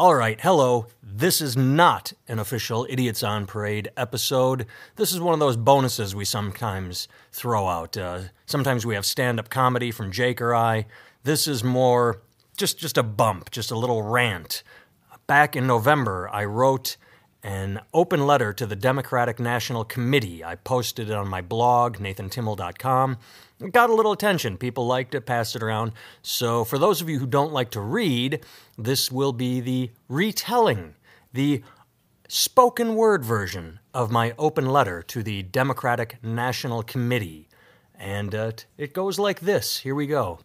All right, hello. This is not an official Idiots on Parade episode. This is one of those bonuses we sometimes throw out. Uh, sometimes we have stand up comedy from Jake or I. This is more just, just a bump, just a little rant. Back in November, I wrote an open letter to the Democratic National Committee. I posted it on my blog, nathantimmel.com. It got a little attention. People liked it, passed it around. So, for those of you who don't like to read, this will be the retelling, the spoken word version of my open letter to the Democratic National Committee. And uh, it goes like this. Here we go.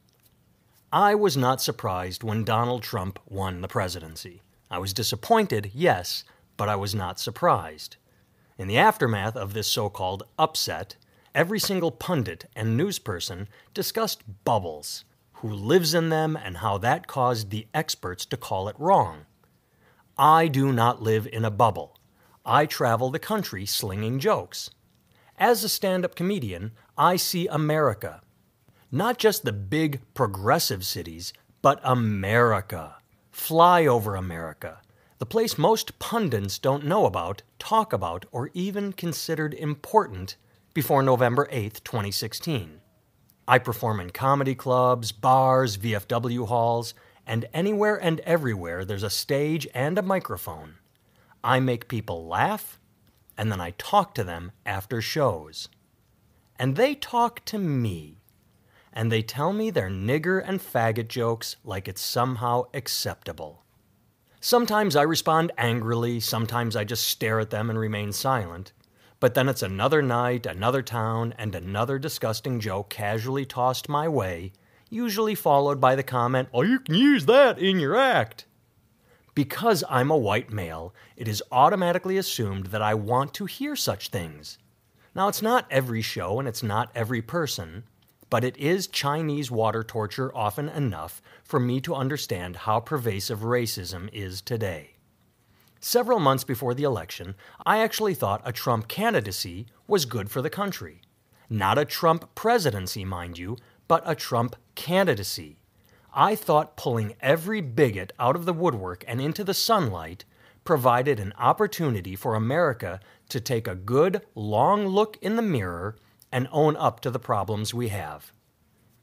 I was not surprised when Donald Trump won the presidency. I was disappointed, yes, but I was not surprised. In the aftermath of this so called upset, every single pundit and newsperson discussed bubbles, who lives in them, and how that caused the experts to call it wrong. I do not live in a bubble. I travel the country slinging jokes. As a stand up comedian, I see America. Not just the big progressive cities, but America. Fly over America the place most pundits don't know about, talk about, or even considered important before November 8, 2016. I perform in comedy clubs, bars, VFW halls, and anywhere and everywhere there's a stage and a microphone. I make people laugh, and then I talk to them after shows. And they talk to me, and they tell me their nigger and faggot jokes like it's somehow acceptable. Sometimes I respond angrily, sometimes I just stare at them and remain silent. But then it's another night, another town, and another disgusting joke casually tossed my way, usually followed by the comment, Oh, you can use that in your act. Because I'm a white male, it is automatically assumed that I want to hear such things. Now, it's not every show and it's not every person, but it is Chinese water torture often enough for me to understand how pervasive racism is today. Several months before the election, I actually thought a Trump candidacy was good for the country. Not a Trump presidency, mind you, but a Trump candidacy. I thought pulling every bigot out of the woodwork and into the sunlight provided an opportunity for America to take a good, long look in the mirror and own up to the problems we have.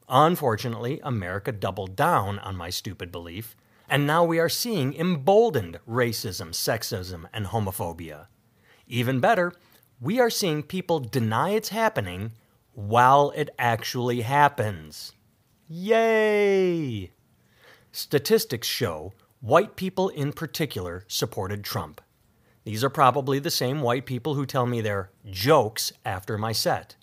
Unfortunately, America doubled down on my stupid belief, and now we are seeing emboldened racism, sexism, and homophobia. Even better, we are seeing people deny it's happening while it actually happens. Yay! Statistics show white people in particular supported Trump. These are probably the same white people who tell me their jokes after my set.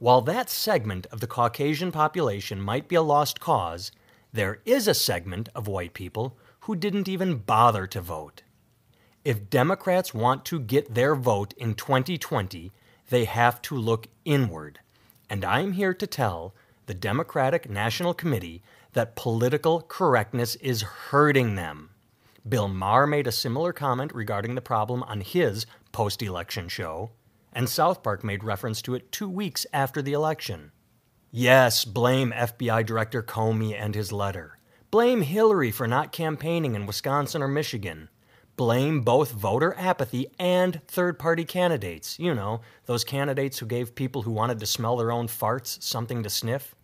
While that segment of the Caucasian population might be a lost cause, there is a segment of white people who didn't even bother to vote. If Democrats want to get their vote in 2020, they have to look inward. And I'm here to tell the Democratic National Committee that political correctness is hurting them. Bill Maher made a similar comment regarding the problem on his post election show and South Park made reference to it two weeks after the election. Yes, blame FBI Director Comey and his letter. Blame Hillary for not campaigning in Wisconsin or Michigan. Blame both voter apathy and third party candidates. You know, those candidates who gave people who wanted to smell their own farts something to sniff.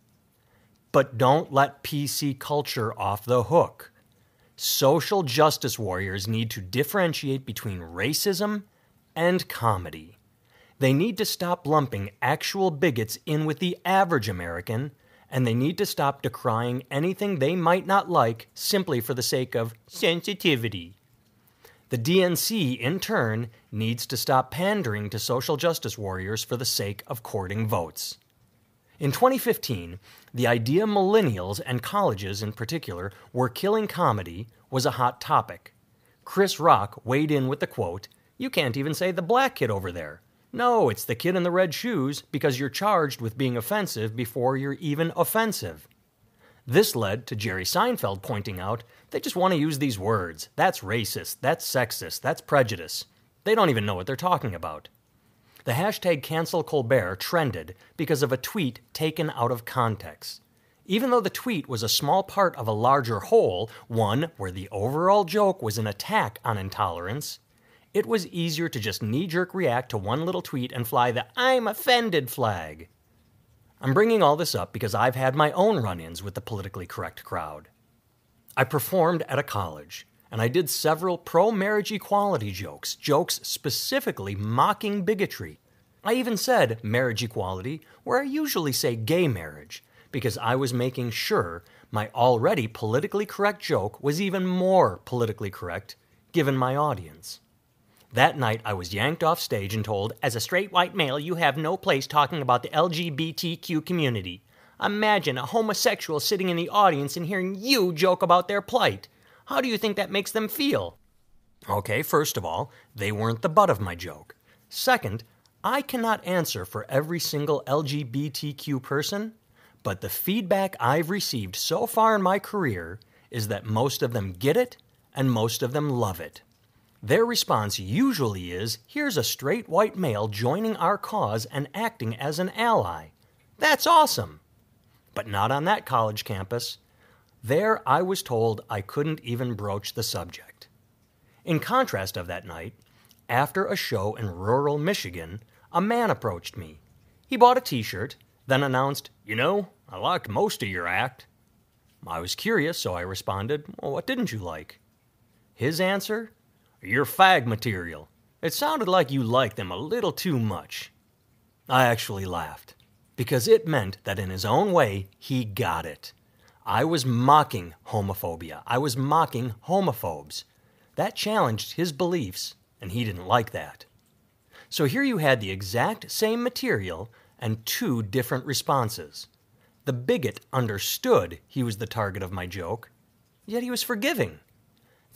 But don't let PC culture off the hook. Social justice warriors need to differentiate between racism and comedy. They need to stop lumping actual bigots in with the average American, and they need to stop decrying anything they might not like simply for the sake of sensitivity. The DNC, in turn, needs to stop pandering to social justice warriors for the sake of courting votes. In 2015, the idea millennials and colleges in particular were killing comedy was a hot topic. Chris Rock weighed in with the quote, You can't even say the black kid over there. No, it's the kid in the red shoes because you're charged with being offensive before you're even offensive. This led to Jerry Seinfeld pointing out they just want to use these words. That's racist, that's sexist, that's prejudice. They don't even know what they're talking about. The hashtag cancel Colbert trended because of a tweet taken out of context. Even though the tweet was a small part of a larger whole, one where the overall joke was an attack on intolerance, it was easier to just knee jerk react to one little tweet and fly the I'm offended flag. I'm bringing all this up because I've had my own run ins with the politically correct crowd. I performed at a college, and I did several pro marriage equality jokes, jokes specifically mocking bigotry. I even said marriage equality where I usually say gay marriage, because I was making sure my already politically correct joke was even more politically correct given my audience. That night, I was yanked off stage and told, As a straight white male, you have no place talking about the LGBTQ community. Imagine a homosexual sitting in the audience and hearing you joke about their plight. How do you think that makes them feel? Okay, first of all, they weren't the butt of my joke. Second, I cannot answer for every single LGBTQ person, but the feedback I've received so far in my career is that most of them get it and most of them love it. Their response usually is here's a straight white male joining our cause and acting as an ally. That's awesome! But not on that college campus. There, I was told I couldn't even broach the subject. In contrast of that night, after a show in rural Michigan, a man approached me. He bought a t shirt, then announced, You know, I liked most of your act. I was curious, so I responded, Well, what didn't you like? His answer? Your fag material. It sounded like you liked them a little too much. I actually laughed, because it meant that in his own way, he got it. I was mocking homophobia. I was mocking homophobes. That challenged his beliefs, and he didn't like that. So here you had the exact same material and two different responses. The bigot understood he was the target of my joke, yet he was forgiving.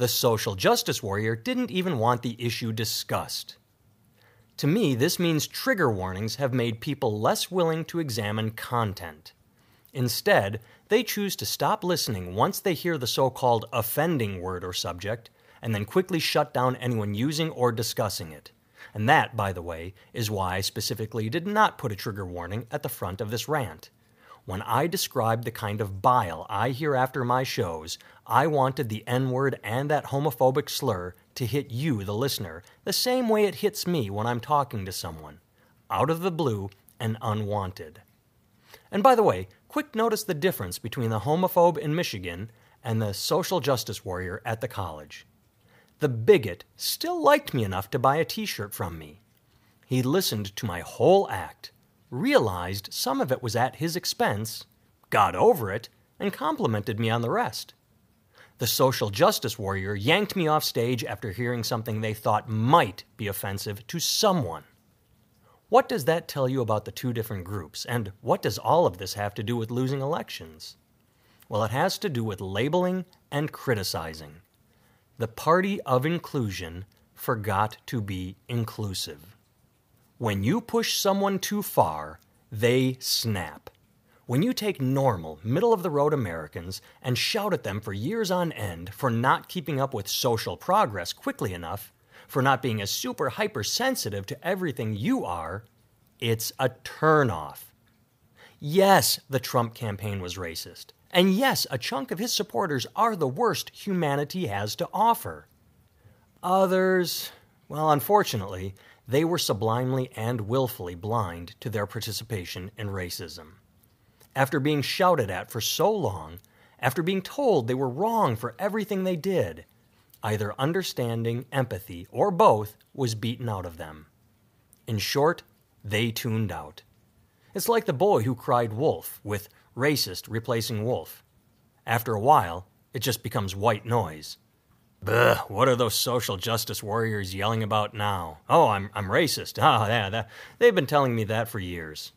The social justice warrior didn't even want the issue discussed. To me, this means trigger warnings have made people less willing to examine content. Instead, they choose to stop listening once they hear the so called offending word or subject, and then quickly shut down anyone using or discussing it. And that, by the way, is why I specifically did not put a trigger warning at the front of this rant. When I described the kind of bile I hear after my shows, I wanted the N word and that homophobic slur to hit you, the listener, the same way it hits me when I'm talking to someone out of the blue and unwanted. And by the way, quick notice the difference between the homophobe in Michigan and the social justice warrior at the college. The bigot still liked me enough to buy a t shirt from me. He listened to my whole act realized some of it was at his expense, got over it, and complimented me on the rest. The social justice warrior yanked me off stage after hearing something they thought might be offensive to someone. What does that tell you about the two different groups, and what does all of this have to do with losing elections? Well, it has to do with labeling and criticizing. The party of inclusion forgot to be inclusive. When you push someone too far, they snap. When you take normal, middle of the road Americans and shout at them for years on end for not keeping up with social progress quickly enough, for not being as super hypersensitive to everything you are, it's a turnoff. Yes, the Trump campaign was racist. And yes, a chunk of his supporters are the worst humanity has to offer. Others, well, unfortunately, they were sublimely and willfully blind to their participation in racism. After being shouted at for so long, after being told they were wrong for everything they did, either understanding, empathy, or both was beaten out of them. In short, they tuned out. It's like the boy who cried wolf, with racist replacing wolf. After a while, it just becomes white noise. Buh, what are those social justice warriors yelling about now? Oh, I'm, I'm racist. Oh, yeah, that, they've been telling me that for years.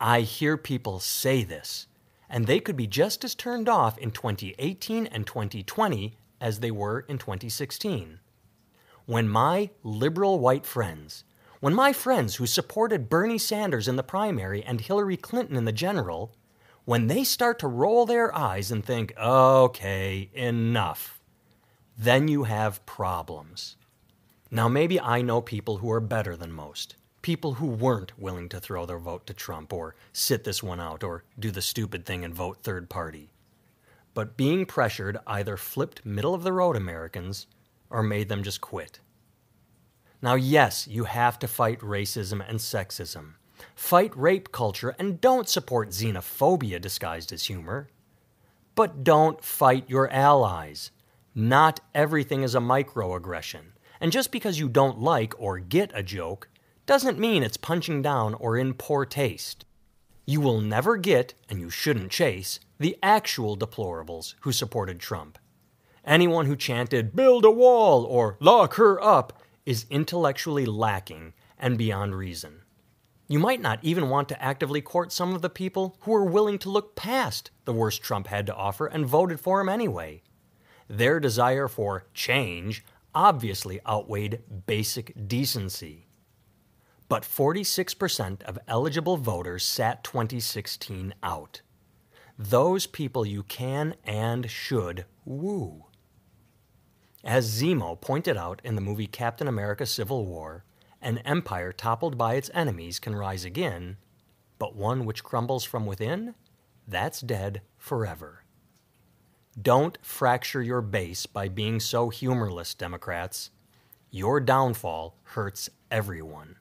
I hear people say this, and they could be just as turned off in 2018 and 2020 as they were in 2016. When my liberal white friends, when my friends who supported Bernie Sanders in the primary and Hillary Clinton in the general, when they start to roll their eyes and think, okay, enough then you have problems. Now, maybe I know people who are better than most, people who weren't willing to throw their vote to Trump or sit this one out or do the stupid thing and vote third party. But being pressured either flipped middle of the road Americans or made them just quit. Now, yes, you have to fight racism and sexism. Fight rape culture and don't support xenophobia disguised as humor. But don't fight your allies. Not everything is a microaggression. And just because you don't like or get a joke doesn't mean it's punching down or in poor taste. You will never get, and you shouldn't chase, the actual deplorables who supported Trump. Anyone who chanted, build a wall or lock her up, is intellectually lacking and beyond reason. You might not even want to actively court some of the people who were willing to look past the worst Trump had to offer and voted for him anyway. Their desire for change obviously outweighed basic decency. But 46% of eligible voters sat 2016 out. Those people you can and should woo. As Zemo pointed out in the movie Captain America Civil War, an empire toppled by its enemies can rise again, but one which crumbles from within, that's dead forever. Don't fracture your base by being so humorless, Democrats. Your downfall hurts everyone.